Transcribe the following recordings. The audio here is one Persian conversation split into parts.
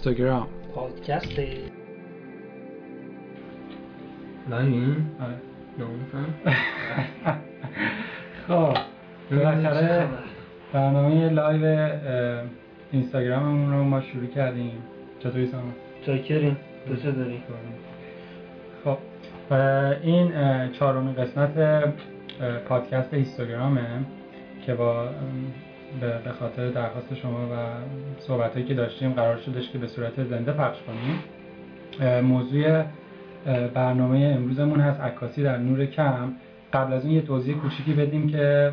اینستاگرام پادکست ناموسم خب بالاخره برنامه لایو اینستاگراممون رو ما شروع کردیم. چطوری سامان؟ چاکریم. تو چه داری؟ خب این چهارمین قسمت پادکست اینستاگرامه که با به خاطر درخواست شما و صحبت که داشتیم قرار شدش که به صورت زنده پخش کنیم. موضوع برنامه امروزمون هست عکاسی در نور کم. قبل از اون یه توضیح کوچیکی بدیم که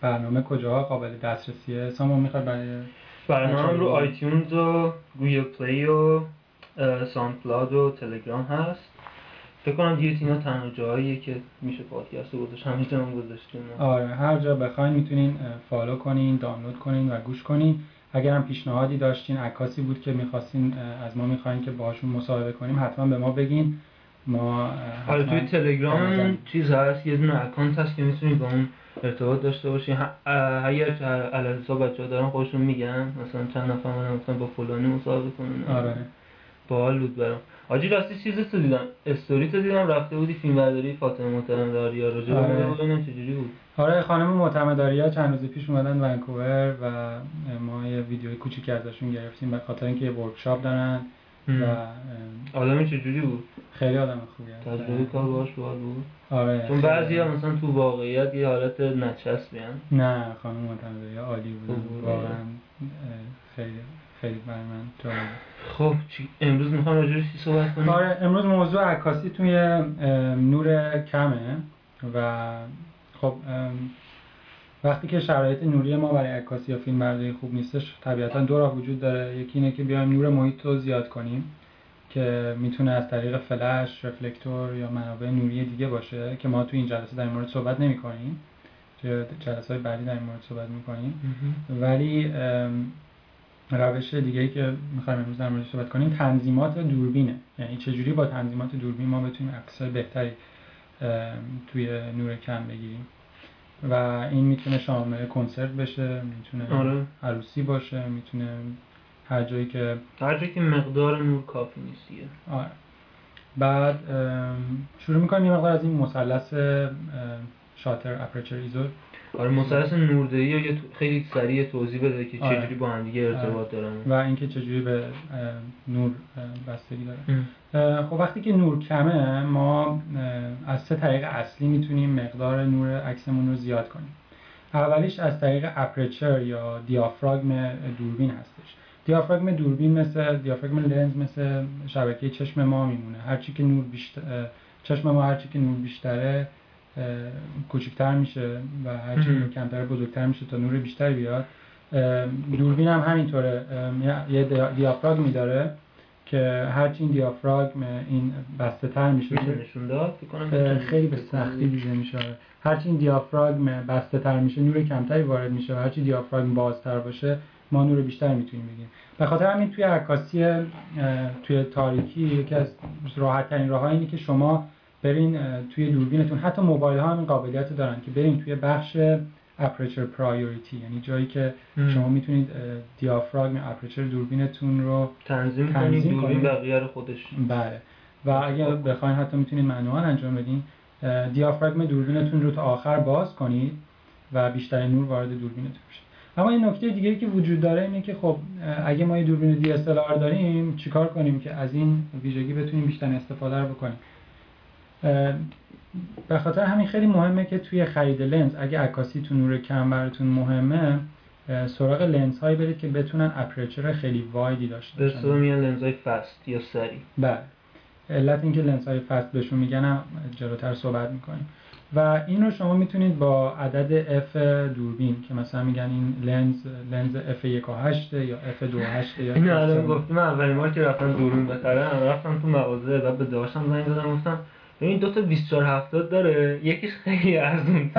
برنامه کجاها قابل دسترسیه؟ سامان می‌خواد برای برنامه رو iTunes و Google Play و SoundCloud و تلگرام هست. فکر کنم دیگه اینا تنها جاهاییه که میشه پادکست رو گذاشت همه جا هم گذاشتیم. آره هر جا بخواین می‌تونین follow کنین دانلود کنین و گوش کنین. اگر هم پیشنهادی داشتین عکاسی بود که می‌خواستین از ما می‌خواین که باهاشون مصاحبه کنیم حتما به ما بگین. ما اه، آره توی تلگرام چیز هست یه دونه اکانت هست که می‌تونید با اون ارتباط داشته باشین. اگر علالسا بچه ها دارن خودشون میگن مثلا چند نفر من مثلا با فلانی مصاحبه کنن آره. باحال بود برام. آجی راستی چیز تو دیدم استوری تو دیدم رفته بودی فیلم برداری فاطمه یا راجع به آره. ببینم چجوری بود؟ آره خانم معتمداریا چند روز پیش اومدن ونکوور و ما یه ویدیوی کوچیکی ازشون گرفتیم به خاطر اینکه یه ورکشاپ دارن و آدمی چجوری بود؟ خیلی آدم خوبی تجربه کار باش بود. آره. چون خیلی. بعضی مثلا تو واقعیت یه حالت نچسبی هم نه خانم معتمداریا عالی بود. واقعا خیلی. خیلی برای من جالب. خب چی؟ امروز می‌خوام راجع به چی صحبت کنیم؟ آره امروز موضوع عکاسی توی نور کمه و خب وقتی که شرایط نوری ما برای عکاسی یا فیلم برداری خوب نیستش طبیعتا دو راه وجود داره. یکی اینه که بیایم نور محیط رو زیاد کنیم که می‌تونه از طریق فلش، رفلکتور یا منابع نوری دیگه باشه که ما تو این جلسه در این مورد صحبت نمی کنیم جلسه های بعدی در این مورد صحبت می‌کنیم. ولی روش دیگه ای که می‌خوایم امروز در موردش صحبت کنیم تنظیمات دوربینه یعنی چجوری با تنظیمات دوربین ما بتونیم عکسای بهتری توی نور کم بگیریم و این می‌تونه شامل کنسرت بشه می‌تونه آره. عروسی باشه می‌تونه هر جایی که هر جا که مقدار نور کافی نیست دیگه آره. بعد شروع می‌کنیم یه مقدار از این مثلث شاتر اپرچر ایزو آره مثلث نوردهی یه تو- خیلی سریع توضیح بده که آره. چجوری با هم دیگه ارتباط دارن. و اینکه چجوری به نور بستگی داره خب وقتی که نور کمه ما از سه طریق اصلی می‌تونیم مقدار نور عکسمون رو زیاد کنیم. اولیش از طریق اپرچر یا دیافراگم دوربین هستش. دیافراگم دوربین مثل دیافراگم لنز مثل شبکه چشم ما میمونه. هرچی که نور بیشتر چشم ما هرچی که نور بیشتره کوچکتر میشه و هرچی کمتر بزرگتر میشه تا نور بیشتری بیاد. دوربین هم همینطوره. یه دیا- دیافراگمی داره که هرچی این دیافراگم این بسته تر میشه. میشه نشون داد. خیلی به سختی دیده میشه. هرچی این دیافراگم بسته تر میشه نور کمتری وارد میشه و هرچی دیافراگم بازتر باشه ما نور بیشتری می‌تونیم بگیریم به خاطر همین توی عکاسی توی تاریکی یکی از راحت ترین راه اینه که شما برین توی دوربینتون. حتی موبایل ها هم این قابلیت دارن که برین توی بخش aperture priority یعنی جایی که ام. شما می‌تونید دیافراگم aperture دوربینتون رو تنظیم تنظیم کنیم. بقیه رو خودش. بله. و اگر بخواین حتی می‌تونید manual انجام بدین. دیافراگم دوربینتون رو تا آخر باز کنید و بیشترین نور وارد دوربینتون بشه اما این نکته دیگه که وجود داره اینه که خب اگه ما یه دوربین DSLR داریم چیکار کنیم که از این ویژگی بتونیم بیشترین استفاده رو بکنیم؟ به خاطر همین خیلی مهمه که توی خرید لنز اگه عکاسی تو نور کم براتون مهمه سراغ لنز هایی برید که بتونن اپرچر خیلی وایدی داشته به باشن. اصطلاح میگن لنزای فست یا سری. بله. علت اینکه لنز های فست بهشون میگن جلوتر صحبت می‌کنیم. و این رو شما می‌تونید با عدد F دوربین که مثلا میگن این لنز لنز F1.8 یا F2.8 یا اینو الان F7. گفتی من اولین بار که رفتم دوربین بخرم رفتم تو مغازه بعد به داشتم زنگ دادم گفتم ببین دو تا 2470 داره یکیش خیلی ارزون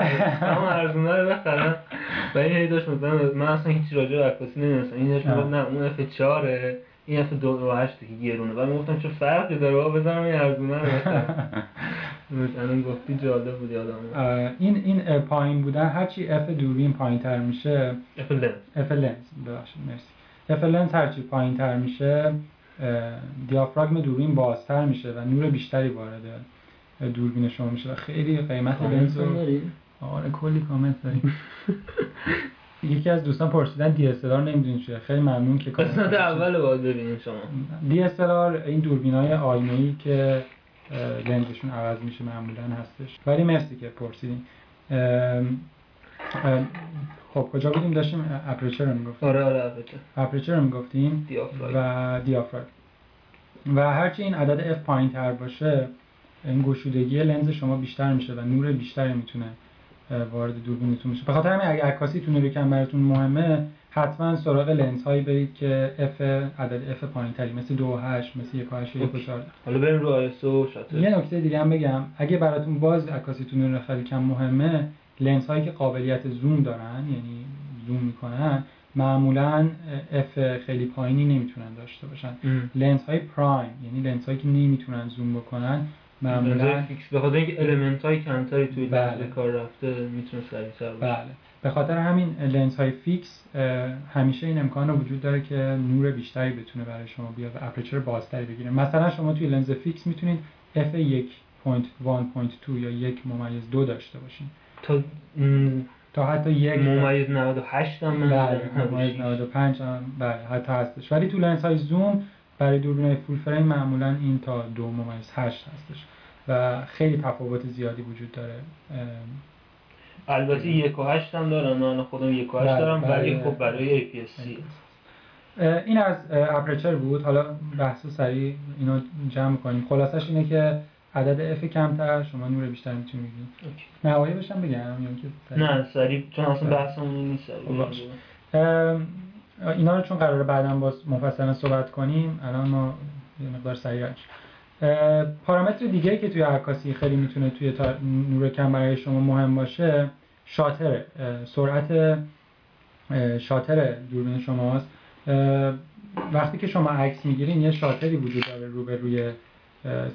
اما ارزونه رو بخرم و این هی داشت مثلا من اصلا هیچ راجع به عکاسی نمی‌دونستم. این داشت نه اون F4 این F2.8 که گرونه. و من گفتم چه فرقی داره؟ بابا بزنم این ارزونه رو بخرم. الان گفتی جالب بود یادم این این پایین بودن هرچی F دوربین پایین تر میشه F لنز F لنز ببخشید مرسی. F لنز هرچی پایین تر میشه دیافراگم دوربین بازتر میشه و نور بیشتری وارد دوربین شما میشه و خیلی قیمت لنز رو آره کلی کامنت داریم یکی از دوستان پرسیدن DSLR نمی‌دونین چیه. خیلی ممنون که قسمت اول باید ببینین شما. DSLR این دوربین های آینه ای که لنزشون عوض میشه معمولا هستش. ولی مرسی که پرسیدین. خب کجا بودیم؟ داشتیم aperture رو می‌گفتیم. آره آره aperture. aperture رو می‌گفتیم و دیافراگم و هرچی این عدد f پایین تر باشه این گشودگی لنز شما بیشتر میشه و نور بیشتری می‌تونه وارد دوربینتون میشه به خاطر همین اگه عکاسی نور کم براتون مهمه حتما سراغ لنز هایی برید که f عدد f پایین تری مثل 2 8 مثل 1 8 1 4 حالا بریم رو ISO شاتر یه نکته دیگه هم بگم. اگه براتون باز عکاسیتون نور خیلی کم مهمه لنز هایی که قابلیت زوم دارن یعنی زوم می‌کنن معمولا F خیلی پایینی نمی‌تونن داشته باشن. لنز های prime یعنی لنز هایی که نمی‌تونن زوم بکنن معمولا fix به خاطر اینکه element های کمتری توی بله. کار رفته می‌تونه سریعتر باشه. بله. به خاطر همین لنز های fix همیشه این امکان رو وجود داره که نور بیشتری بتونه برای شما بیاد و aperture بازتری بگیره. مثلا شما توی لنز fix می‌تونید f 1.1.2 یا یک ممیز دو داشته باشین. تا تا حتی یک ممیز 98 هم بله ممیز 95 هم بله حتی هستش. ولی تو لنز های زوم برای دوربین full frame معمولا این تا دو ممیز هشت هستش و خیلی تفاوت زیادی وجود داره البته یک و هشت هم دارم من خودم یک و هشت بله، دارم ولی بله. خب برای APS-C این از اپرچر بود. حالا بحث سریع اینو جمع کنیم. خلاصش اینه که عدد اف کمتر شما نور بیشتر می‌تونید بگیرید. نهایی بشم بگم یا نه سریع چون اصلا بحثمون نیست اینا رو چون قراره بعدا باز مفصلا صحبت کنیم الان ما یه مقدار سریع پارامتر دیگه که توی عکاسی خیلی می‌تونه توی نور کم برای شما مهم باشه شاتر سرعت شاتر دوربین شماست. وقتی که شما عکس می‌گیرین یه شاتری وجود داره روی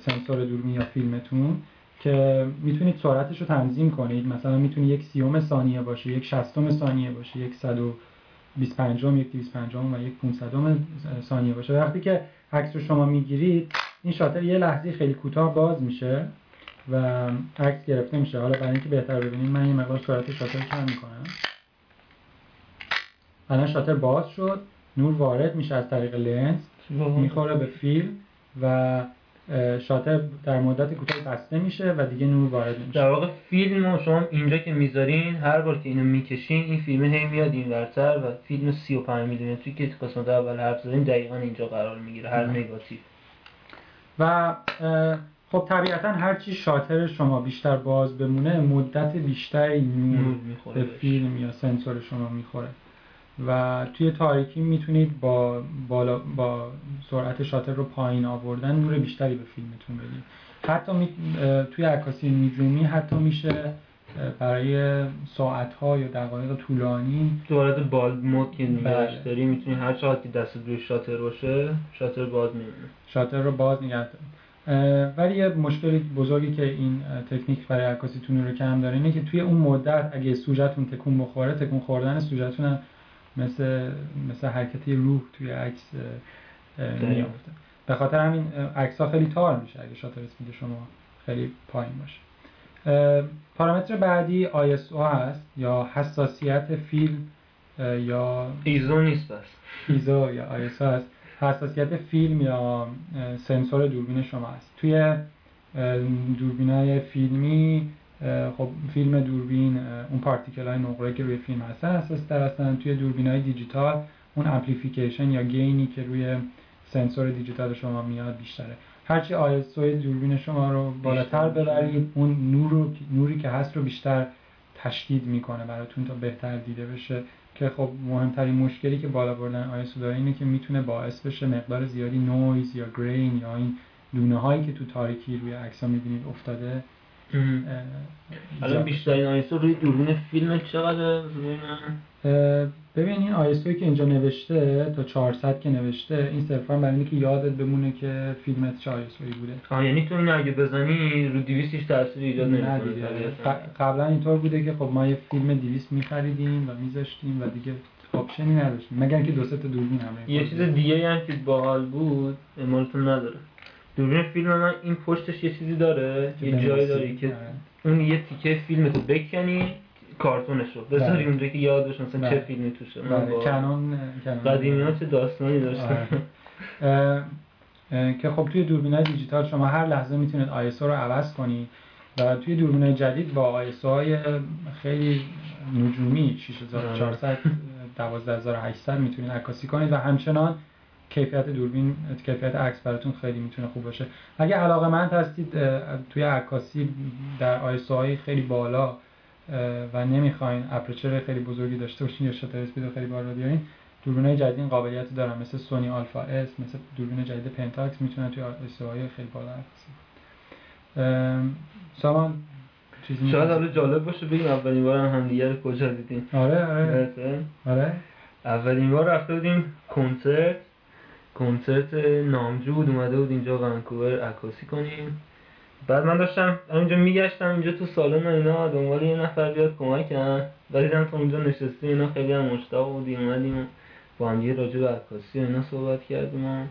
سنسور دوربین یا فیلمتون که می‌تونید سرعتش رو تنظیم کنید. مثلا می‌تونه یک سیوم ثانیه باشه یک شستم ثانیه باشه یک صد و 25 یک 250 و یک 500 ثانیه باشه. وقتی که عکس رو شما می‌گیرید این شاتر یه لحظه خیلی کوتاه باز میشه و عکس گرفته میشه. حالا برای اینکه بهتر ببینید من یه مقدار سرعت شاتر کم می‌کنم. الان شاتر باز شد. نور وارد میشه از طریق لنز. می‌خوره به فیلم و شاتر در مدت کوتاهی بسته میشه و دیگه نور وارد نمیشه. در واقع فیلم شما اینجا که می‌ذارین هر بار که اینو می‌کشین این فیلم هی میاد این ورتر و فیلم 35 میلیمتری که قسمت اول حرف زدیم دقیقا اینجا قرار می‌گیره هر نگاتیو. و خب طبیعتا هرچی شاتر شما بیشتر باز بمونه مدت بیشتری نور به فیلم یا سنسور شما می‌خوره. و توی تاریکی می‌تونید با بالا با سرعت شاتر رو پایین آوردن نور بیشتری به فیلمتون بدید. حتی می... توی عکاسی میدرومی حتی میشه برای ساعت ها یا دقایق طولانی تو حالت بالد مود که نگهش بله. داری می‌تونی هر چقدر که دست روی شاتر باشه شاتر باز میمونه. شاتر رو باز نگه ولی یه مشکلی بزرگی که این تکنیک برای عکاسیتون رو کم داره اینه که توی اون مدت اگه سوژتون تکون بخوره تکون خوردن سوژتون مثل مثل حرکتی روح توی عکس میافته به خاطر همین عکس ها خیلی تار میشه. اگه شاتر اسپید شما خیلی پایین باشه. پارامتر بعدی ISO هست یا حساسیت فیلم یا ایزو نیست بس. ISO یا ISO هست. حساسیت فیلم یا سنسور دوربین شما هست. توی دوربین های فیلمی خب فیلم دوربین اون particle های نقره که روی فیلم هستن اساس در هستن توی دوربین های دیجیتال اون amplification یا gain ی که روی سنسور دیجیتال شما میاد بیشتره. هرچی ISO دوربین شما رو بالاتر ببرید اون نور نوری که هست رو بیشتر تشدید می‌کنه براتون تا بهتر دیده بشه. که خب مهمترین مشکلی که بالا بردن آیسو داره اینه که می‌تونه باعث بشه مقدار زیادی نویز یا گرین یا این دونه هایی که تو تاریکی روی عکس می‌بینید افتاده الان بیشترین آیسو روی دوربین فیلم چقدر ببین این آیسو که اینجا نوشته تا 400 که نوشته این صرفا برای اینکه یادت بمونه که فیلمت چه آیسویی بوده. آه یعنی تو این اگه بزنی رو 200 هیچ تاثیر ایجاد نمی‌کنه. قبلا اینطور بوده که خب ما یه فیلم 200 میخریدیم و میذاشتیم و دیگه آپشنی نداشتیم. مگر اینکه دو سه تا دوربین همراه یه چیز. دیگه هم که باحال بود مالتون نداره. دوربین فیلم من این پشتش یه چیزی داره یه. جایی داری که آره. اون یه تیکه فیلم تو بکنی کارتونش رو بذاری بله. اونجا که یاد باشه مثلا چه بله. فیلمی توشه کنون قدیمی ها چه داستانی داشتن آره. اه، که خب توی دوربینای دیجیتال شما هر لحظه می‌تونید ISO رو عوض کنید و توی دوربینای جدید با ISO های خیلی نجومی 6400 12800 می‌تونید عکاسی کنید و همچنان کیفیت دوربین کیفیت عکس براتون خیلی می‌تونه خوب باشه. اگه علاقه مند هستید توی عکاسی در های خیلی بالا و نمی‌خواین aperture خیلی بزرگی داشته باشین یا shutter speed خیلی بالا بیارین دوربینای جدید این قابلیت دارن. مثل سونی آلفا اس مثل دوربین جدید پنتاکس می‌تونن توی های خیلی بالا ام، سامان چیزی شاید؟ حالا جالب باشه بگیم اولین بار هم همدیگه رو کجا دیدیم. آره آره؟ آره. اولین بار رفته بودیم کنسرت. کنسرت نامجو بود اومده بود اینجا ونکوور عکاسی کنیم. بعد من داشتم همینجا میگشتم اینجا تو سالن و اینا دنبال یه نفر بیاد کمکم. و دیدم تو اونجا نشستی اینا خیلی هم مشتاق بودیم اومدیم با هم یه راجع به عکاسی اینا صحبت کردیم و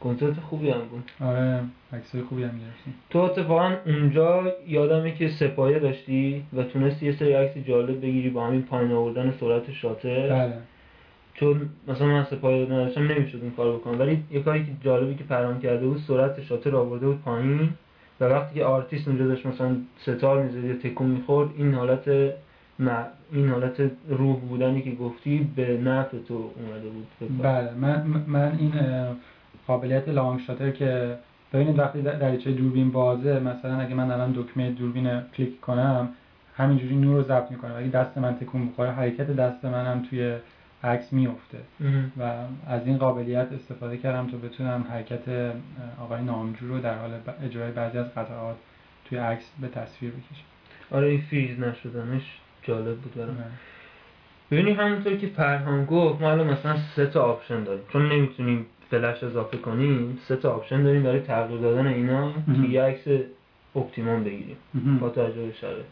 کنسرت خوبی هم بود. آره عکسای خوبی هم گرفتیم. تو اتفاقا اونجا یادمه که سپایه داشتی و تونستی یه سری عکس جالب بگیری با همین پایین آوردن سرعت شاتر. بله. چون مثلا من سپایه نداشتم نمی‌شد این کار بکنم ولی یه کاری که جالبی که پرهام کرده بود سرعت شاتر آورده بود پایین و وقتی که آرتیست اونجا داشت مثلا ستار می‌زد یا تکون می‌خورد این حالت این حالت روح بودنی که گفتی به نفع تو اومده بود. بله من من این قابلیت لانگ شاتر که ببینید وقتی در- دریچه دوربین بازه مثلا اگه من الان دکمه دوربین کلیک کنم همینجوری نور رو ضبط می‌کنه اگه دست من تکون بخوره حرکت دست منم توی عکس میفته. و از این قابلیت استفاده کردم تا بتونم حرکت آقای نامجو رو در حال اجرای بعضی از قطعات توی عکس به تصویر بکشم آره این فریز نشدنش جالب بود برام. ببینیم همونطور که پرهام گفت ما الان مثلا سه تا option داریم چون نمی‌تونیم فلش اضافه کنیم سه تا option داریم برای تغییر دادن اینا که. یه عکس optimum بگیریم. با توجه به شرایط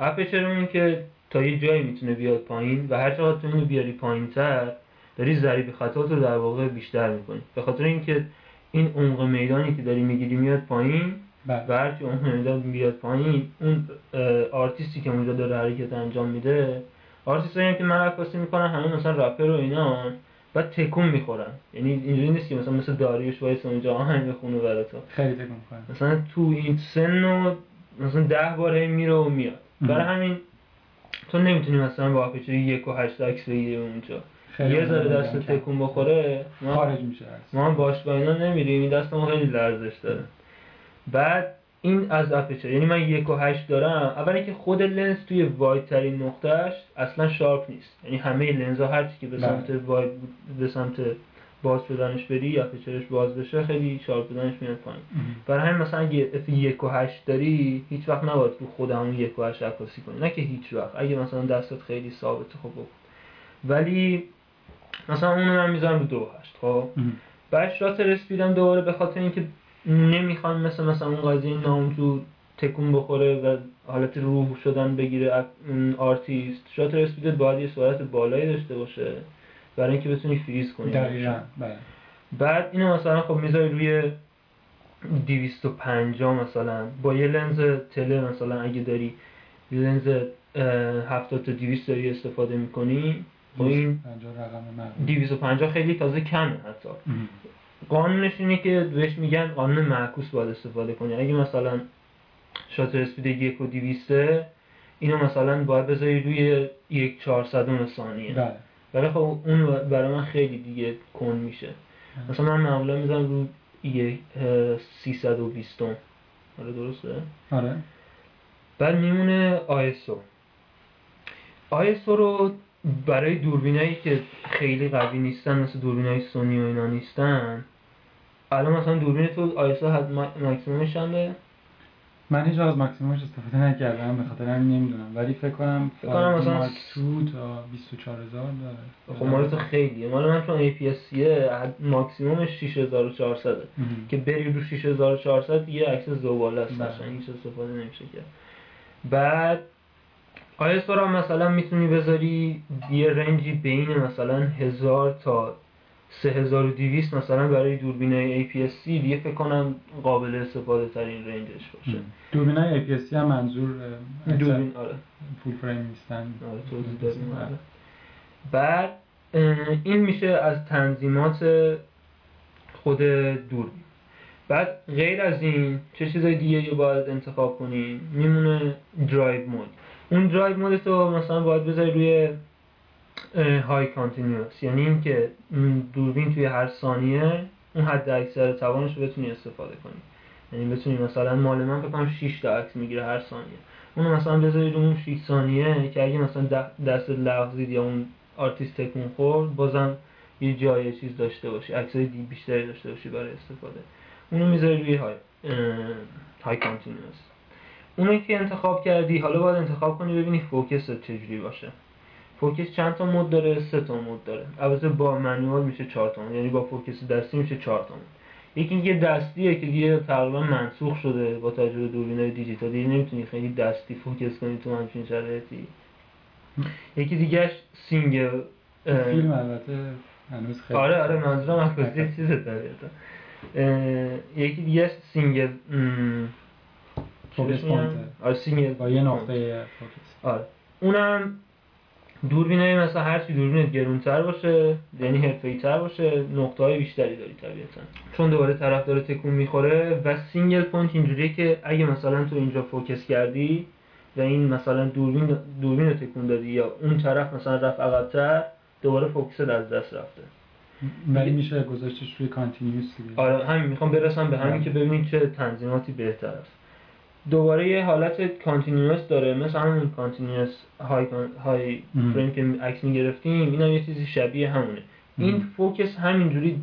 aperture مون که تا یه جایی می‌تونه بیاد پایین و هر چقدر تو اینو بیاری پایین تر داری ضریب خطات رو در واقع بیشتر می‌کنی به خاطر اینکه این عمق میدانی که داری می‌گیری میاد پایین بله. و هرچی عمق میدان بیاد پایین اون آرتیستی که اونجا داره حرکت انجام میده آرتیست هم که من عکاسی می‌کنن همه مثلا رپر و اینا و تکون می‌خورن یعنی اینجوری نیست که مثلا مثل داریوش وایس اونجا آهنگ بخونه برای تو خیلی تکون می‌خوره. مثلا تو این سن و مثلا ده بار میره و میاد. برای همین تو نمی‌تونی مثلا با aperture ی یک و هشت عکس بگیری اونجا یه ذره دست. تکون بخوره ما خارج میشه. ما هم باش با اینا نمیریم این دست ما خیلی لرزش داره بعد این از aperture یعنی من یک و هشت دارم اولی که خود لنز توی wide ترین نقطهش اصلا sharp نیست یعنی همه لنزها هر چی که به بله. سمت wide به سمت باز شدنش بری یا aperture ش باز بشه خیلی sharp بودنش میاد پایین. برای همین مثلا اگه F یک و هشت داری هیچ وقت نباید رو خود همون یک و هشت عکاسی کنی. نه که هیچ وقت. اگه مثلا دستت خیلی ثابته خب بکن. ولی مثلا اونو من می‌ذارم رو دو هشت خب. بعد shutter speedم دوباره به خاطر اینکه نمی‌خوام مثل مثلا اون قضیه نامجو تکون بخوره و حالت روح شدن بگیره آرتیست. shutter speedت باید یه سرعت بالایی داشته باشه. برای اینکه بتونی فریز کنی. دقیقاً بله. بعد اینو مثلا خب می‌ذاری روی 250 مثلا. با یه لنز tele مثلا اگه داری لنز اه، 70 تا 200 داری استفاده می‌کنی خب این 50 رقم مقبول 250 خیلی تازه کمه حتی. قانونش اینه که بهش میگن قانون معکوس باید استفاده کنی. اگه مثلا شاتر اسپید یک و دیویسته اینو مثلا باید بذاری روی یک چهارصدم ثانیه. بله. ولی خب اون برای من خیلی دیگه کن میشه مثلا من معمولا می‌زنم رو و بیستم آره درسته؟ آره بعد میمونه آیسو آیسو رو برای دوربینایی که خیلی قوی نیستن مثل دوربینای سونی و اینا نیستن الان مثلا دوربین تو آیسو حد مکسیمومش چنده؟ من هیچ وقت از ماکسیمومش استفاده نکردم به خاطر همین نمی‌دونم. ولی فکر کنم فکر کنم مثلا مارک 2 تا 24000 داره. خب مال تو خیلیه. مال من چون APS-C ماکسیمومش 6400 مهم. که بری رو 6400 یه عکس زباله است. بله. قشنگ هیچ استفاده نمیشه کرد بعد آیس هم مثلا می‌تونی بذاری یه رنجی بین مثلا هزار تا 3200 مثلا برای دوربین APS-C دیگه فکر کنم قابل استفاده ترین رنجش باشه. دوربین های APS-C هم منظور دوربین آره. فول فریم نیستن آره توضیح دادیم آره. بعد این میشه از تنظیمات خود دوربین. بعد غیر از این چه چیزای دیگه رو باید انتخاب کنیم؟ میمونه drive mode اون drive mode تو مثلا باید بذاری روی high continuous یعنی اینکه اون دوربین توی هر ثانیه اون حد اکثر توانش رو بتونی استفاده کنی. یعنی بتونی مثلا مال من فکر کنم 6 تا عکس می‌گیره هر ثانیه. اونو مثلا بذاری رو اون 6 ثانیه که اگه مثلا دست لغزید یا اون آرتیست تکون خورد بازم یه جای چیز داشته باشی عکسای دی- بیشتری داشته باشی برای استفاده. اونو می‌ذاری روی high high continuous اونو که انتخاب کردی حالا باید انتخاب کنی ببینی focusت چجوری باشه. focus چند تا mode داره؟ سه تا mode داره. البته با manual میشه چهار تا mode یعنی با focus دستی میشه چهار تا mode یکی اینکه دستیه که دیگه تقریبا منسوخ شده با توجه به دوربینای دیجیتالی. نمی‌تونی خیلی دستی focus کنی تو همچین شرایطی. یکی دیگهش single فیلم البته هنوز خیلی آره آره منظورم عکاسی چیزه طبیعتا یکی دیگه single focus؟ pointه. آره single با یه نقطه focus آره. اونم دوربینای مثلا هر چی دوربینت گرونتر باشه یعنی حرفه‌ای تر باشه نقطه های بیشتری داری طبیعتا. چون دوباره طرف داره تکون می‌خوره و single point اینجوریه که اگه مثلا تو اینجا focus کردی و این مثلا دوربین دوربین رو تکون دادی یا اون طرف مثلا رفت عقب‌تر دوباره focusت از دست رفته. ولی میشه گذاشتش روی continuous آره همین می‌خوام برسم به همین که ببینید چه تنظیماتی بهتر است. دوباره یه حالت continuous داره مثل همون continuous high, high. فریم که عکس می‌گرفتیم این هم یه چیزی شبیه همونه. این. focus همینجوری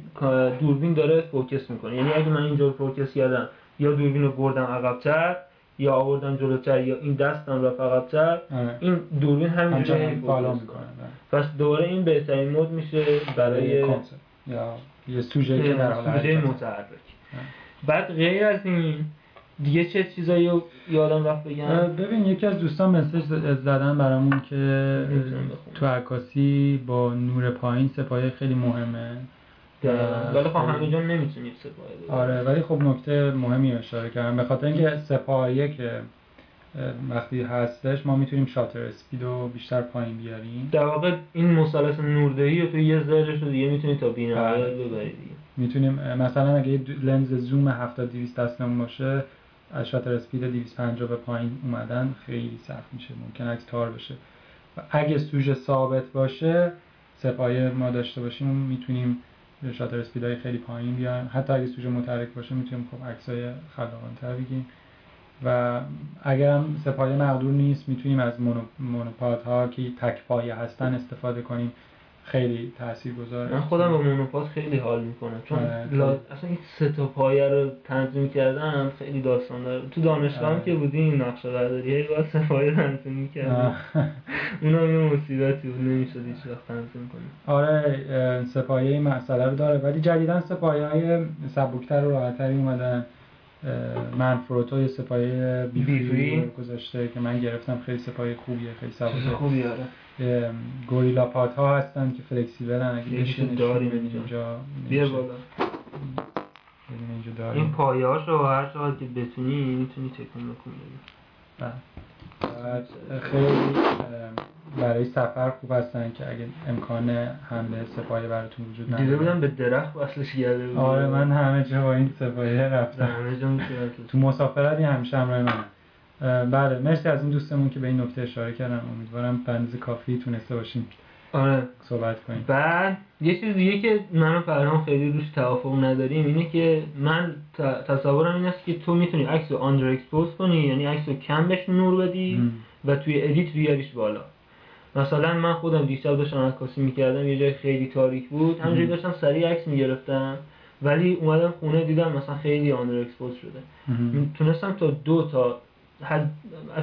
دوربین داره focus می‌کنه. یعنی اگه من اینجا focus کردم یا دوربین رو بردم عقبتر یا آوردم جلوتر یا این دستم رفت عقبتر آره. این دوربین همینجوری follow focus می‌کنه. پس دوباره این بهترین mode میشه برای یا یه سوژه که در سوژه. متحرک. بعد غیر از این دیگه چه چیزایی رو یادم رفت بگم ببین یکی از دوستان message ز- زدن برامون که. تو عکاسی با نور پایین سه‌پایه خیلی مهمه. ولی خب خیلی- همه جا نمی‌تونید سپاه ببرید. آره ولی خب نکته مهمی اشاره کردم به خاطر اینکه سپایه که وقتی هستش ما می‌تونیم شاتر اسپید رو بیشتر پایین بیاریم در واقع این مثلث نوردهی رو تو یه ذرهش رو دیگه می‌تونید تا بی‌نهایت بله. دیگه. می‌تونیم مثلا اگه لنز زوم 70 200 دستمون باشه از شاتر اسپید 250 به پایین اومدن خیلی سخت میشه ممکن عکس تار بشه. و اگه سوژه ثابت باشه سپایه ما داشته باشیم می‌تونیم شاتر اسپیدهای خیلی پایین بیایم. حتی اگه سوژه متحرک باشه می‌تونیم خب عکسای خلاقان‌تر بگیریم. و اگر هم سپایه مقدور نیست می‌تونیم از مونو، مونوپادها که تک پایه هستن استفاده کنیم. خیلی تاثیرگذاره من خودم با مونوپاز خیلی حال می‌کنم. چون. لا... اصلا این سه تا پایه رو تنظیم کردن خیلی داستان داره. تو دانشگاه هم. که بودیم نقشه برداری هی باید سه پایه تنظیم می‌کردیم آه. اونم یه مصیبتی بود نمی‌شد هیچ وقت تنظیم کنیم آره اه، سپایه این مسئله رو داره. ولی جدیدا سپایه های سبکتر و راحتری اومدن. منفروتو یه سپایه بیفری بیفری. گذاشته که من گرفتم. خیلی سپایه خوبیه خیلی سبکه خوبی آره. گوریلا پات ها هستن که فلکسیبلن اگه بشینش داریم اینجا. اینجا. بیا. بالا. اینجا این داریم پایه رو هر چقدر که بتونی می‌تونی تکون بکن بدی بله. بعد خیلی برای سفر خوب هستن که اگه امکان حمل سه‌پایه براتون وجود نداره. دیده بودم به درخت وصلش کرده آره من همه جا با این سه‌پایه رفتم. همه جا تو مسافرتی همیشه همراه اه، بله مرسی از این دوستمون که به این نکته اشاره کردن امیدوارم اندازه کافی تونسته باشیم آره صحبت کنیم بعد یه چیز دیگه که من و فرهام خیلی روش توافق نداریم اینه که من تصورم این است که تو می‌تونی عکس رو under expose کنی یعنی عکس رو کم بهش نور بدی م. و توی edit بیاریش بالا مثلا من خودم دیشب داشتم عکاسی می‌کردم یه جای خیلی تاریک بود همینجوری. داشتم سریع عکس می‌گرفتم ولی اومدم خونه دیدم مثلا خیلی under expose شده. تونستم تا دو تا حد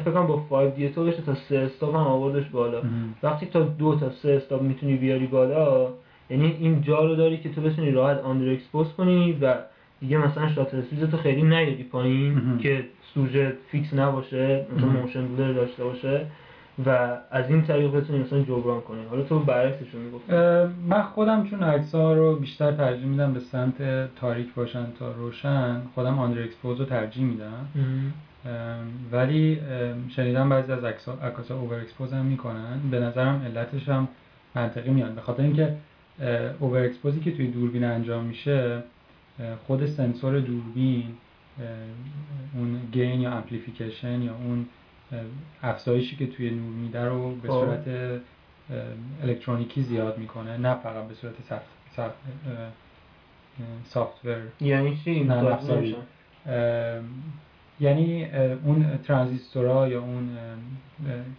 فکر کنم با 5 دیتو بشه تا سه stop هم آوردش بالا. وقتی تا دو تا سه stop می‌تونی بیاری بالا یعنی این جا رو داری که تو بتونی راحت under expose کنی و دیگه مثلا shutter speed تو خیلی نیاری پایین. که سوژه fix نباشه مثلا. motion blur داشته باشه و از این طریق بتونی مثلا جبران کنی حالا تو برعکسش رو می‌گفت من خودم چون عکس‌ها رو بیشتر ترجیح میدم به سمت تاریک باشن تا روشن خودم under expose رو ترجیح میدم ولی شنیدم بعضی از عکاسا over expose هم می‌کنن. به نظرم علتش هم منطقی میاد. به خاطر اینکه over exposeی که توی دوربین انجام میشه خود سنسور دوربین اون gain یا amplification یا اون افزایشی که توی نور میده رو به خب. صورت الکترونیکی زیاد می‌کنه. نه فقط به صورت سخت سخت software یعنی چی؟ یعنی اون ترانزیستورها یا اون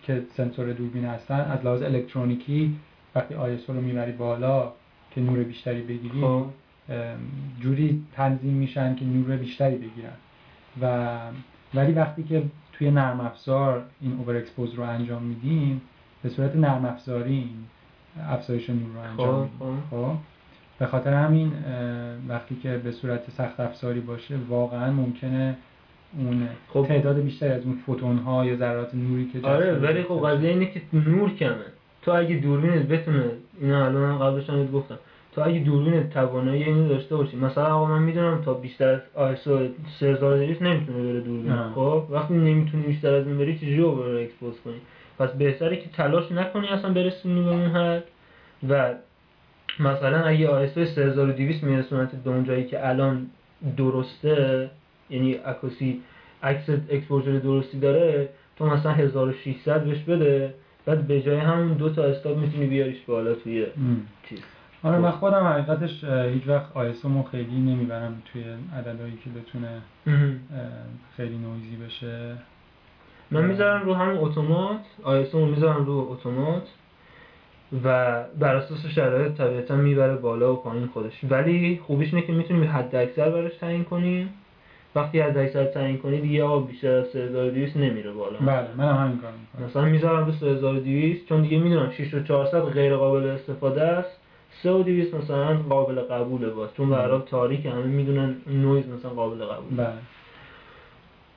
که سنسور دوربین هستن از لحاظ الکترونیکی وقتی ISO رو می‌بری بالا که نور بیشتری بگیری خب. جوری تنظیم میشن که نور بیشتری بگیرن. و ولی وقتی که توی نرم افزار این over expose رو انجام میدیم به صورت نرم افزاری این افزایش نور رو انجام خب، میدیم. خب. به خاطر همین وقتی که به صورت سخت افزاری باشه واقعا ممکنه اون خب. تعداد بیشتری از اون فوتون ها یا ذرات نوری که آره ولی خب. قضیه اینه که نور کمه. تو اگه دوربینت بتونه اینا الان هم قبلش هم گفتم. تو اگه دوربینت توانایی اینو داشته باشی مثلا آقا من می‌دونم تا بیشتر از ISO 3200 نمی‌تونه بره دوربین. خب؟ وقتی نمی‌تونی بیشتر از این بری چجوری over expose کنی؟ پس بهتره که تلاش نکنی اصلا برسونی به اون حد. و مثلا اگه ISO 3200 میرسونت به اون جایی که الان درسته یعنی عکاسی عکس exposure درستی داره تو مثلا 1600 بهش بده بعد به جای همون دو تا استاپ می‌تونی بیاریش بالا توی. چیز. آره من خودم حقیقتش هیچ وقت آیسومو خیلی نمی‌برم توی عددهایی که بتونه خیلی نویزی بشه. من می‌ذارم رو همون اتومات آیسو می‌ذارم رو اتومات و بر اساس شرایط طبیعتا می‌بره بالا و پایین خودش. ولی خوبیش اینه که می‌تونیم حد اکثر براش تعیین کنیم وقتی حد اکثر تعیین کنی دیگه آقا بیشتر از 3200 نمیره بالا. بله منم همین کار می‌کنم. مثلا می‌ذارم رو 3200 چون دیگه می‌دونم 6400 غیر قابل استفاده است. 3200 مثلا قابل قبوله باز چون حال تاریک همه می‌دونن نویز مثلا قابل قبوله. بله.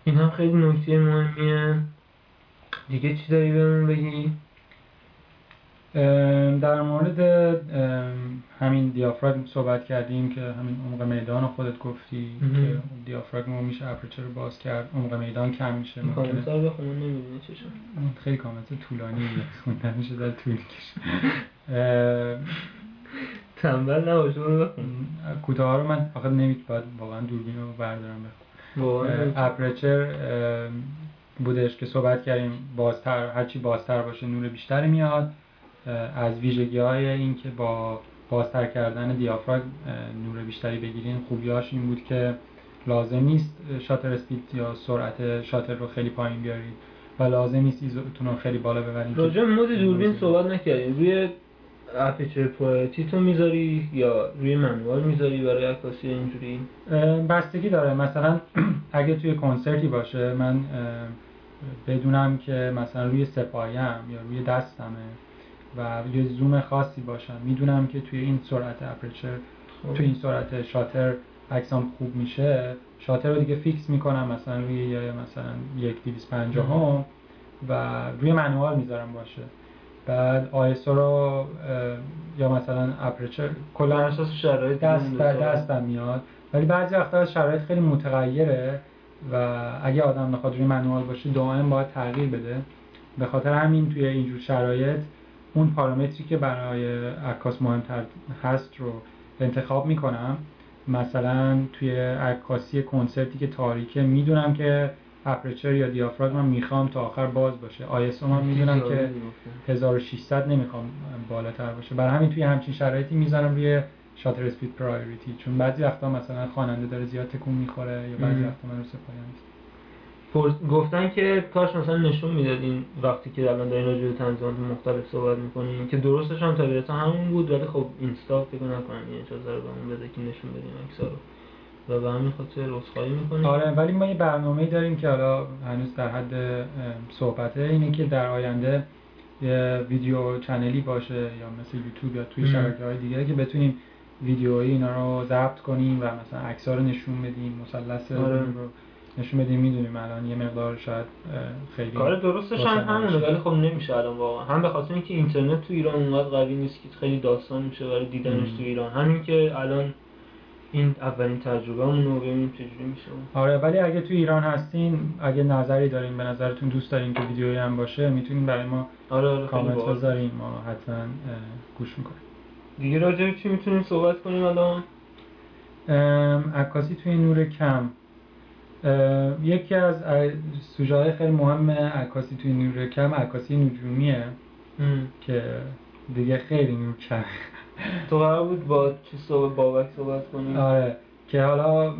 این هم خیلی نکته مهمیه. دیگه چی داری بهمون بگی؟ در مورد همین دیافراگم صحبت کردیم که همین عمق میدان رو خودت گفتی مهم. که دیافراگم رو میشه اپرچر رو باز کرد عمق میدان کم میشه این ممکنه. خیلی کامنت طولانی خوندن میشه در طول تنبل نباش کوتاه رو من آخه نمید باید واقعا دوربین رو بردارم بخونم. اپرچر بودش که صحبت کردیم بازتر هرچی بازتر باشه نور بیشتری میاد. از ویژگی های این که با بازتر کردن دیافراگم اه، نور بیشتری بگیرین خوبیاش این بود که لازم نیست شاتر اسپید یا سرعت شاتر رو خیلی پایین بیارید و لازم نیست ایزوتون رو خیلی بالا ببرید راجع مود دوربین صحبت نکردیم. روی اپیچر تو می‌ذاری یا روی منوال می‌ذاری برای عکاسی اینجوری؟ بستگی داره. مثلا اگه توی کنسرتی باشه من بدونم که مثلا روی سه پایه‌م یا روی دستمه. و یه زوم خاصی باشم می‌دونم که توی این سرعت aperture خب. توی این سرعت شاتر عکسام خوب میشه. شاتر رو دیگه فیکس می‌کنم مثلا روی یه مثلا یک دویست پنجاهم و روی manual می‌ذارم باشه. بعد ISO رو یا مثلا aperture کلا اساس شرایط دست در دستم میاد. ولی بعضی وقتا شرایط خیلی متغیره و اگه آدم بخواد روی manual باشه دائم باید تغییر بده. به خاطر همین توی اینجور شرایط اون پارامتری که برای عکاس مهمتر هست رو انتخاب می‌کنم. مثلا توی عکاسی کنسرتی که تاریکه می‌دونم که aperture یا دیافراگم می‌خوام تا آخر باز باشه. ISO من می‌دونم که 1600 نمی‌خوام بالاتر باشه. برای همین توی همچین شرایطی می‌ذارم روی shutter speed priority. چون بعضی وقتا مثلا خواننده داره زیاد تکون می‌خوره یا بعضی. وقتا من رو سه پایه‌م گفتن که کاش مثلا نشون می‌دادین وقتی که الان دارین راجع به تنظیمات مختلف صحبت می‌کنین که درستش هم طبیعتا همون بود ولی خب اینستا فکر نکنم این اجازه رو بهمون بده که نشون بدیم عکس‌ها رو و به همین خاطر عذرخواهی می‌کنیم آره ولی ما یه برنامه داریم که حالا هنوز در حد صحبته اینه که در آینده یه ویدیو چنلی باشه یا مثل یوتیوب یا توی. شبکه های دیگه که بتونیم ویدیوهایی اینا رو ضبط کنیم و مثلا عکس‌ها رو نشون بدیم مثلث آره. رو نشون بدیم می‌دونیم الان یه مقدار شاید خیلی کار درستش هم همونه ولی خب نمیشه الان واقعا. هم به خاطر اینکه اینترنت تو ایران اونقدر قوی نیست که خیلی داستان میشه برای دیدنش تو ایران. همین که الان این اولین تجربه رو ببینیم چجوری میشه. آره ولی اگه تو ایران هستین اگه نظری دارین به نظرتون دوست دارین که ویدیویی هم باشه می‌تونین برای ما آره آره کامنت بذارین ما حتما گوش می‌کنیم. دیگه راجع چی می‌تونیم صحبت کنیم الان؟ عکاسی توی نور کم. یکی از سوژه خیلی مهم عکاسی توی نور کم عکاسی نجومیه. که دیگه خیلی نور کم تو قرار بود با چی صحبت بابک صحبت کنیم آره. که حالا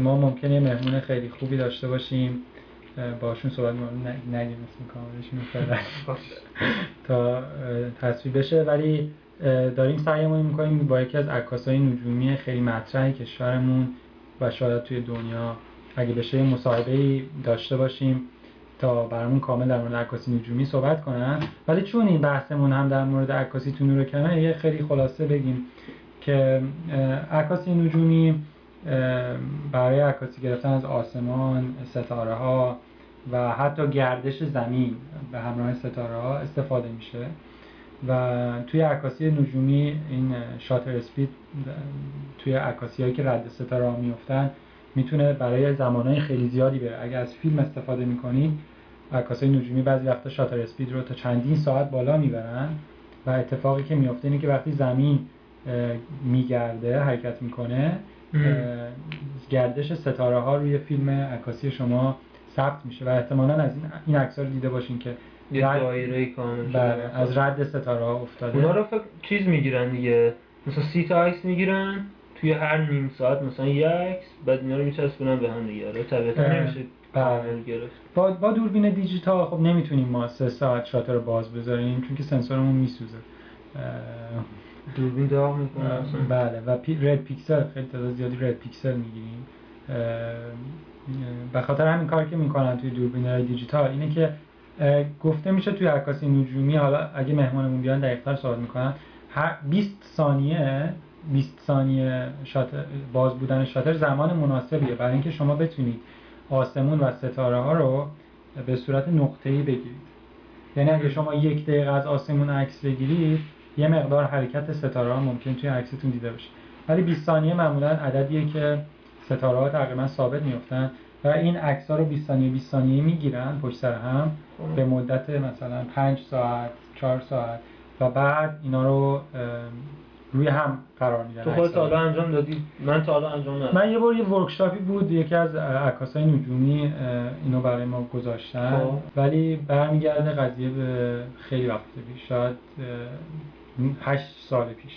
ما ممکنه یه مهمون خیلی خوبی داشته باشیم. باشون صحبت نگیم اسم کاملشون تا تصویر بشه. ولی داریم سعیمون می‌کنیم با یکی از عکاسای نجومی خیلی مطرح کشورمون و شاید توی دنیا اگه بشه مصاحبه داشته باشیم تا برامون کامل در مورد عکاسی نجومی صحبت کنن. ولی چون این بحثمون هم در مورد عکاسی تو نور کمه یه خیلی خلاصه بگیم که عکاسی نجومی برای عکاسی گرفتن از آسمان ستاره ها و حتی گردش زمین به همراه ستاره ها استفاده میشه. و توی عکاسی نجومی این شاتر اسپید توی عکاسی هایی که رد ستاره ها میفتن می‌تونه برای زمانهای خیلی زیادی بره. اگر از فیلم استفاده می‌کنید عکاسای نجومی بعضی وقتا شاتر اسپید رو تا چندین ساعت بالا می‌برن و اتفاقی که میفته اینه که وقتی زمین میگرده حرکت می‌کنه گردش ستاره ها روی فیلم عکاسی شما ثبت میشه و احتمالا از این این عکس رو دیده باشین که یه دایره کامل بله از رد ستاره ها افتاده. اونا رو فکر چیز می‌گیرن دیگه. مثلا سی تا عکس می‌گیرن. توی هر نیم ساعت مثلا یک بعد اینا رو میچسبونن به هم دیگه. آره طبیعتا نمیشه کامل گرفت. با, با دوربین دیجیتال خب نمی‌تونیم ما سه ساعت شاتر رو باز بذاریم چون که سنسورمون میسوزه. دوربین داغ می‌کنه بله. و پی dead pixel خیلی تعداد زیادی dead pixel می‌گیریم. به خاطر همین کار که می‌کنن توی دوربین دیجیتال اینه که گفته میشه توی عکاسی نجومی حالا اگه مهمانمون بیان دقیق‌تر صحبت می‌کنن هر 20 ثانیه 20 ثانیه شاتر باز بودن شاتر زمان مناسبیه. برای اینکه شما بتونید آسمون و ستاره ها رو به صورت نقطه‌ای بگیرید. یعنی اگه شما یک دقیقه از آسمون عکس بگیرید یه مقدار حرکت ستاره ها ممکن توی عکستون دیده بشه ولی 20 ثانیه معمولا عددیه که ستاره ها تقریبا ثابت میفتن و این عکس ها رو 20 ثانیه 20 ثانیه می‌گیرن پشت سر هم به مدت مثلا 5 ساعت 4 ساعت و بعد اینا رو روی هم قرار میدن تو خودت حالا انجام دادی؟ من تا حالا انجام ندادم. من یه بار یه ورکشاپی بود یکی از عکاسای نجومی اینو برای ما گذاشتن. خب. ولی برمیگرده قضیه به خیلی وقت پیش شاید 8 سال پیش.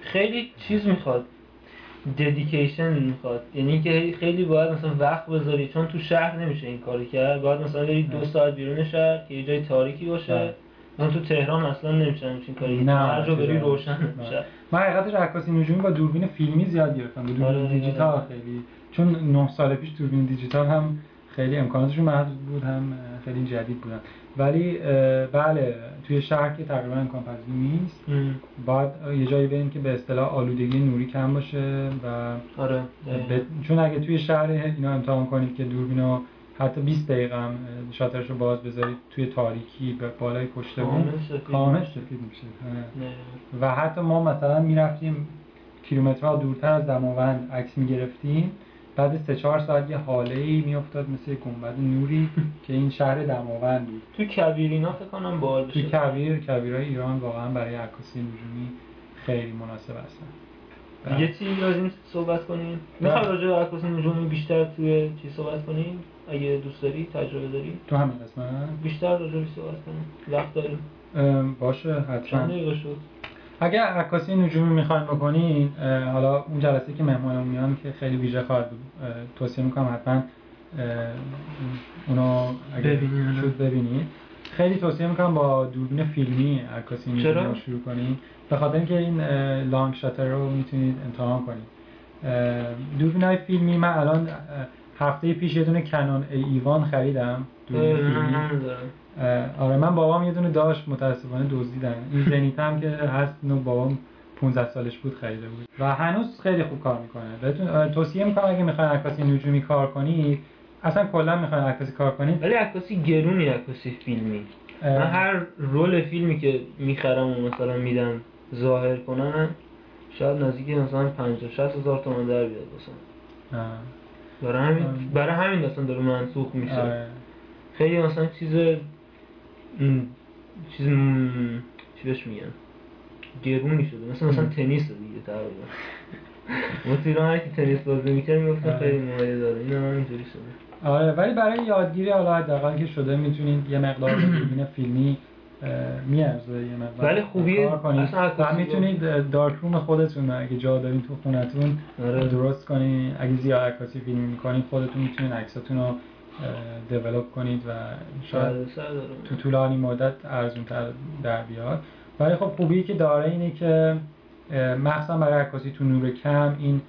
خیلی چیز می‌خواد. ددیکیشن می‌خواد. یعنی که خیلی باید مثلا وقت بذاری چون تو شهر نمیشه این کاری کرد. باید مثلا بری دو ساعت بیرون شهر که یه جای تاریکی باشه. من تو تهران اصلا نمیشه همچین کاری. نه هر جا بری روشن میشه من حقیقتش عکاسی نجومی با دوربین فیلمی زیاد گرفتم با دوربین آره، دیجیتال خیلی. چون 9 سال پیش دوربین دیجیتال هم خیلی امکاناتشون محدود بود هم خیلی جدید بودن. ولی بله توی شهر که تقریبا امکان پذیر نیست. باید یه جایی بریم که به اصطلاح آلودگی نوری کم باشه و آره. چون اگه توی شهر اینا امتحان کنید که دوربینو حتی 20 دقیقه هم شاترش رو باز بذارید توی تاریکی به بالای پشت بون کامل سفید میشه. و حتی ما مثلا می‌رفتیم کیلومترها دورتر از دماوند عکس می‌گرفتیم. بعد سه چهار ساعت یه حاله ای میافتاد مثل گنبد نوری که این شهر دماوند بود. تو کویر اینا فکر کنم باحال تو کویر کویرای ایران واقعا برای عکاسی نجومی خیلی مناسب هستن. یه چیزی لازم صحبت کنیم؟ می‌خوای راجع به عکاسی نجومی بیشتر توی چی صحبت کنیم؟ اگه دوست داری تجربه داری؟ تو همین قسمت؟ بیشتر راجع به صحبت کنیم. وقت داریم. باشه حتما. شد. اگر عکاسی نجومی می‌خواین بکنین حالا اون جلسه که مهمانمون میان که خیلی ویژه خواهد بود توصیه می‌کنم حتما اونو اگر شد ببینید خیلی توصیه می‌کنم با دوربین فیلمی عکاسی نجومی شروع کنید به خاطر اینکه این لانگ شاتر رو می‌تونید امتحان کنید دوربین های فیلمی من الان هفته پیش یه دونه کنون ایوان خریدم. آره من بابام یه دونه داشت متاسفانه دزدیدن این زنیت هم که هست اینو بابام 15 سالش بود خریده بود. و هنوز خیلی خوب کار می‌کنه. بهتون توصیه می‌کنم اگه می‌خواین عکاسی نجومی کار کنید اصلا کلا می‌خواین عکاسی کار کنید ولی عکاسی گرونی عکاسی فیلمی. من هر رول فیلمی که می‌خرم و مثلا میدم ظاهر کنم شاید نزدیک مثلا 50 60 هزار تومن در بیاد مثلا برای همین. برای همین مثلا داره منسوخ میشه. خیلی مثلا چیز چیز چی بهش میگن گرونی شده مثلا مثلا. تنیس دیگه تقریبا ما تو ایران کی تنیس بازی می‌کنه می‌گفتن. خیلی مایه داره این هم اینجوری شده آره ولی برای یادگیری حالا حداقل که شده می‌تونید یه مقدار دوربین فیلمی میارزه یه مقدار. ولی خوبی کار کنید اصلا می‌تونید دارک روم خودتون رو اگه جا دارین تو خونتون آره. درست کنید اگه زیاد عکاسی فیلمی می‌کنید خودتون می‌تونید عکساتون رو دیولپ کنید و شاید. تو طولانی مدت ارزون تر در بیاد. ولی خب خوبی که داره اینه که مخصوصا برای عکاسی تو نور کم این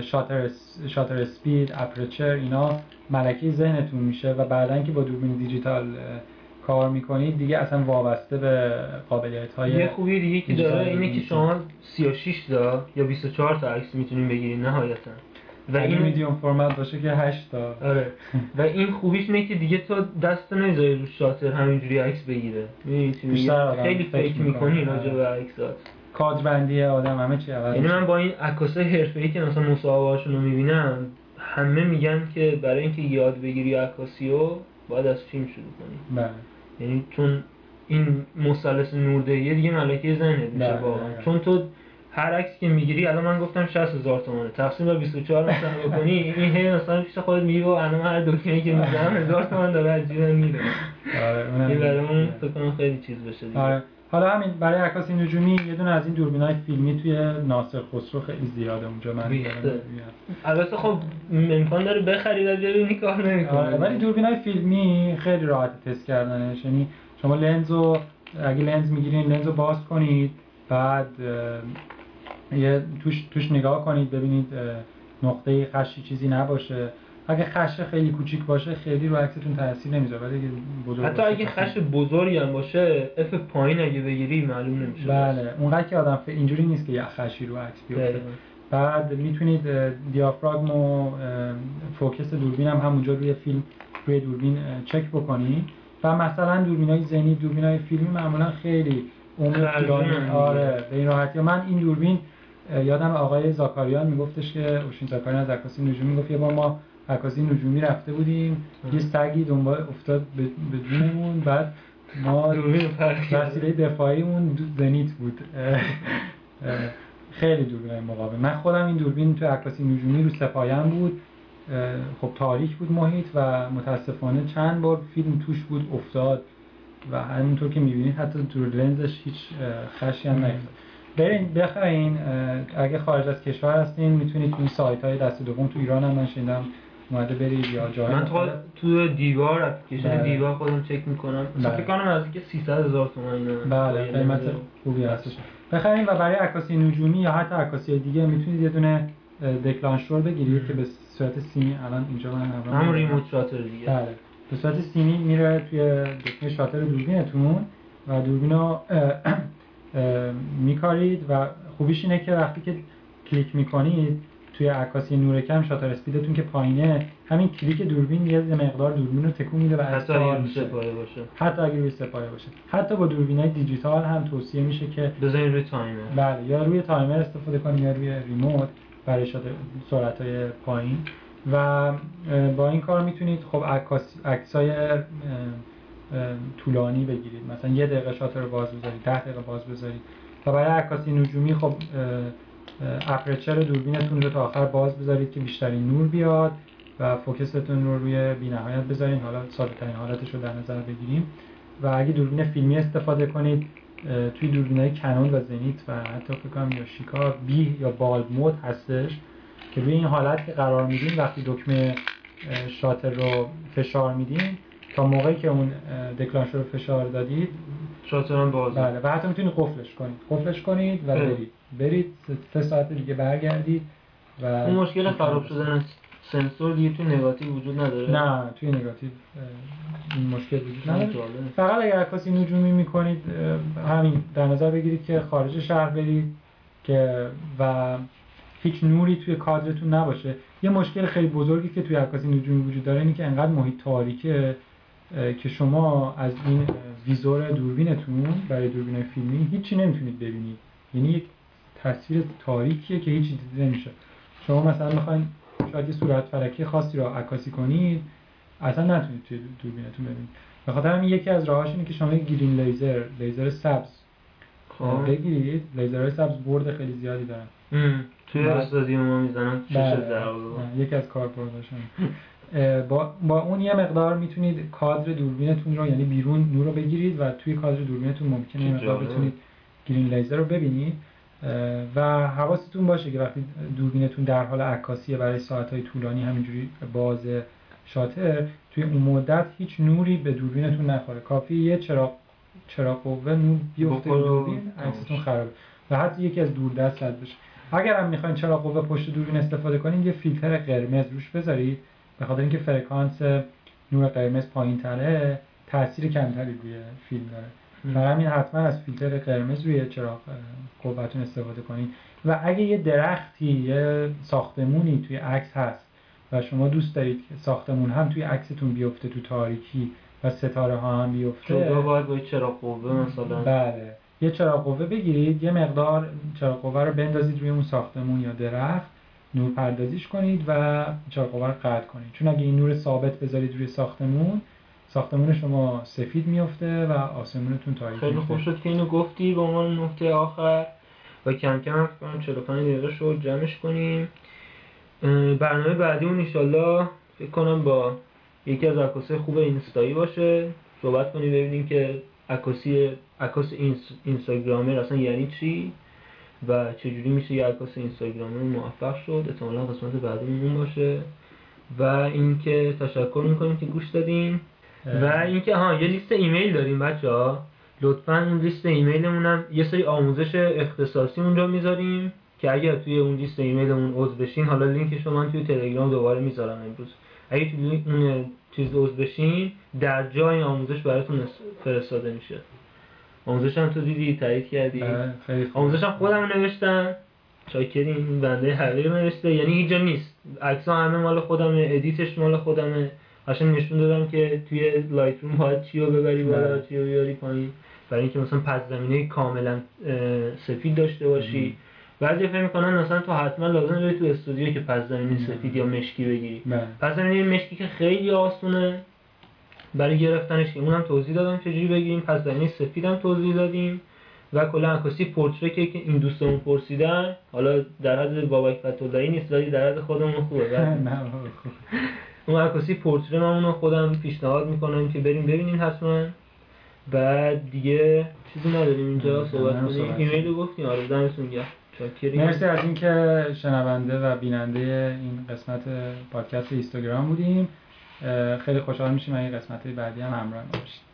شاتر شاتر اسپید اپرچر اینا ملکه ذهنتون میشه و بعدا که با دوربین دیجیتال کار می‌کنید دیگه اصلا وابسته به قابلیت های یه خوبی دیگه که داره اینه که. شما 36 تا یا 24 تا عکس می‌تونین بگیرین نهایتا و این میدیوم فرمت باشه که 8 تا آره و این خوبیش اینه که دیگه تو دست نمی‌ذاری رو شاتر همینجوری عکس بگیره؟ بیشتر خیلی فکر. می‌کنی راجع به آره. عکسات کادربندی آدم همه چی عوض یعنی. من با این عکاسای حرفه‌ای که مثلا مصاحبه‌هاشون رو می‌بینم همه میگن که برای اینکه یاد بگیری عکاسی رو باید از فیلم شروع کنی بله یعنی چون این مثلث نوردهیه دیگه ملکه ذهنت میشه بله، واقعا. بله. چون تو هر عکسی که می‌گیری الان من گفتم 60 هزار تومانه. تقسیم بر 24 مثلا بکنی این هی مثلا پیش خودت میگی با الان هر دکمه‌ای که می‌زنم هزار تومن داره از جیبم میره. آره این برای اون دیگه. فکر کنم خیلی چیز بشه دیگه. آره. حالا همین برای عکاسی نجومی یه دونه از این دوربینای فیلمی توی ناصر خسرو خیلی زیاده اونجا من البته خب امکان داره بخری ولی ببینی کار آره نمی‌کنه ولی دوربینای فیلمی خیلی راحت تست کردنش. یعنی شما لنز رو اگه لنز می‌گیرین لنز رو باز کنید بعد یه توش, توش نگاه کنید ببینید نقطه خشی چیزی نباشه. اگه خش خیلی کوچیک باشه خیلی رو عکستون تاثیر نمی‌ذاره. ولی اگه بزرگ حتی اگه خش بزرگی هم باشه f پایین اگه بگیری معلوم نمیشه. بله. اونقدر که آدم ف... اینجوری نیست که یه خشی رو عکس بیفته. بعد می‌تونید دیافراگم و focus دوربین هم همونجا روی فیلم روی دوربین چک بکنید و مثلا دوربین های زنی دوربین های فیلمی معمولا خیلی عمر طولانی. آره به این راحتی. من این دوربین یادم آقای زاکاریان میگفتش که اوشین زاکاریان از عکاسی نجومی می‌گفت یه بار ما عکاسی نجومی رفته بودیم یه سگی دنبال افتاد به جونمون بعد ما. وسیله دفاعیمون زنیت بود. خیلی دوربین مقابل من خودم این دوربین تو عکاسی نجومی رو سپایم بود. خب تاریک بود محیط و متاسفانه چند بار فیلم توش بود افتاد و همینطور که می‌بینید حتی دور لنزش هیچ خشی هم نیفتاد. برین بخرین اه، اگه خارج از کشور هستین می‌تونید تو این سایت های دست دوم تو ایران هم من شنیدم. اومده برید یا جای من تو. تو دیوار اپلیکیشن بله. دیوار خودم چک می‌کنم بله. فکر کنم از که 300 هزار تومن اینا بله یه قیمت. خوبی هستش بخرین و برای عکاسی نجومی یا حتی عکاسی دیگه می‌تونید یه دونه دکلانشور بگیرید که به صورت سیمی الان اینجا من دارم. remote shutter دیگه بله به صورت سیمی میره توی دکمه شاتر دوربینتون و دوربین رو میکارید و خوبیش اینه که وقتی که کلیک می‌کنید توی عکاسی نور کم shutter speed تون که پایینه همین کلیک دوربین یه مقدار دوربین رو تکون میده و حتی اگه میشه. باشه. حتی اگه روی سه پایه باشه. حتی با دوربین های دیجیتال هم توصیه میشه که بزنین روی تایمر. بله یا روی تایمر استفاده کنید یا روی remote برای سرعت های پایین. و با این کار می‌تونید خب عکس های طولانی بگیرید. مثلا یه دقیقه شاتر رو باز بذارید ده دقیقه باز بذارید. و برای عکاسی نجومی خب اپرچر دوربینتون رو تا آخر باز بذارید که بیشترین نور بیاد و فوکستون رو روی بینهایت بذارین. حالا ساده ترین حالتش رو در نظر بگیریم. و اگه دوربین فیلمی استفاده کنید توی دوربین های کنون و زنیت و حتی فکر یا شیکا بی یا بالب مود هستش که روی این حالت که قرار میدین وقتی دکمه شاتر رو فشار میدین تا موقعی که اون دکلانشور رو فشار دادید شاتر هم بازه بله و حتی می‌تونید قفلش کنید. قفلش کنید و اه. برید. برید سه- ساعت دیگه برگردید و اون مشکل خراب شدن سنسور دیگه تو نگاتیو وجود نداره؟ نه توی نگاتیو این مشکل وجود نداره. فقط اگر عکاسی نجومی می‌کنید همین در نظر بگیرید که خارج شهر برید که و هیچ نوری توی کادرتون نباشه. یه مشکل خیلی بزرگی که توی عکاسی نجومی وجود داره اینه که انقدر محیط تاریکه. که شما از این ویزور دوربینتون برای دوربین فیلمی هیچی نمی‌تونید ببینید. یعنی یک تصویر تاریکیه که هیچی دیده نمیشه. شما مثلا می‌خواین شاید یه صورت فلکی خاصی رو عکاسی کنید اصلا نتونید توی دوربینتون ببینید. به خاطر همین یکی از راهاش اینه که شما یک گرین لیزر لیزر سبز. خب. بگیرید. لیزرهای سبز برد خیلی زیادی دارن. توی بله. استادیوم ما می‌زنن بله. نه، یکی از کاربرداشون. با با اون یه مقدار می‌تونید کادر دوربینتون رو یعنی بیرون نور رو بگیرید و توی کادر دوربینتون ممکنه مقدار. بتونید گرین لیزر رو ببینید. و حواستون باشه که وقتی دوربینتون در حال عکاسیه برای ساعتهای طولانی همینجوری باز شاتر توی اون مدت هیچ نوری به دوربینتون نخوره. کافی یه چراغ چراغ قوه نور بیفته دوربین عکستون خرابه. و حتی یکی از دوردست رد بشه. اگر هم می‌خواین چراغ قوه پشت دوربین استفاده کنید یه فیلتر قرمز روش بذارید. به خاطر اینکه فرکانس نور قرمز پایین تره تاثیر کمتری روی فیلم داره. برای همین حتما از فیلتر قرمز روی چراغ قوتون استفاده کنید و اگه یه درختی یه ساختمونی توی عکس هست و شما دوست دارید که ساختمون هم توی عکستون بیفته تو تاریکی و ستاره ها هم بیفته. جدا باید با چراغ قوه مثلا. بله. یه چراغ قوه بگیرید یه مقدار چراغ قوه رو بندازید روی اون ساختمون یا درخت. نور پردازیش کنید و چراغ قوه رو قطع کنید. چون اگه این نور ثابت بذارید روی ساختمون ساختمون شما سفید میفته و آسمونتون تاریک خیلی خوب شد که اینو گفتی به عنوان نکته آخر. و کم کم هم فکر کنم 45 دقیقه شد جمعش کنیم. برنامه بعدیمون ایشالله فکر کنم با یکی از عکاسای خوب اینستایی باشه. صحبت کنیم ببینیم که عکاسی عکاس اینس- اینستاگرامر اصلا یعنی چی. و چجوری میشه یه عکاس اینستاگرامر موفق شد؟ احتمالا قسمت بعدیمون اون باشه. و اینکه تشکر می‌کنیم که گوش دادین. و اینکه ها یه لیست ایمیل داریم بچه ها. لطفا این لیست ایمیلمون هم یه سری آموزش اختصاصی اونجا می‌ذاریم که اگر توی اون لیست ایمیلمون عضو بشین حالا لینکش رو من توی تلگرام دوباره می‌ذارم امروز. اگه توی لینک- اون چیز عضو بشین در جای آموزش براتون فرستاده میشه. آموزش هم تو دیدی تایید کردی. خوب. آموزش هم خودم نوشتم. چاکرین این بنده حقیر نوشته. یعنی هیچ جا نیست. عکس همه مال خودمه edit ش مال خودمه. قشنگ نشون دادم که توی Lightroom باید چی رو ببری بالا بله. چی رو بیاری پایین. برای اینکه مثلا پس زمینه کاملا سفید داشته باشی. بعضی فکر می‌کنن مثلا تو حتما لازم بری تو استودیو که پس زمینه سفید یا مشکی بگیری. بله. پس زمینه مشکی که خیلی آسونه. برای گرفتنش اونم توضیح دادم چجوری بگیریم پس زمینه سفید هم توضیح دادیم و کلا عکاسی پورتره که این دوستمون پرسیدن حالا در حد بابک فتولایی نیست ولی در حد خودمون خوبه. اون عکاسی پورتره من اونو خودم پیشنهاد می‌کنم که بریم ببینین حتما. بعد دیگه چیزی نداریم اینجا صحبت کنیم. ایمیل رو گفتیم. آره دمتون گرم. مرسی از اینکه شنونده و بیننده این قسمت پادکست اینستاگرام بودیم. خیلی خوشحال میشیم اگه قسمت بعدی هم همراه باشید.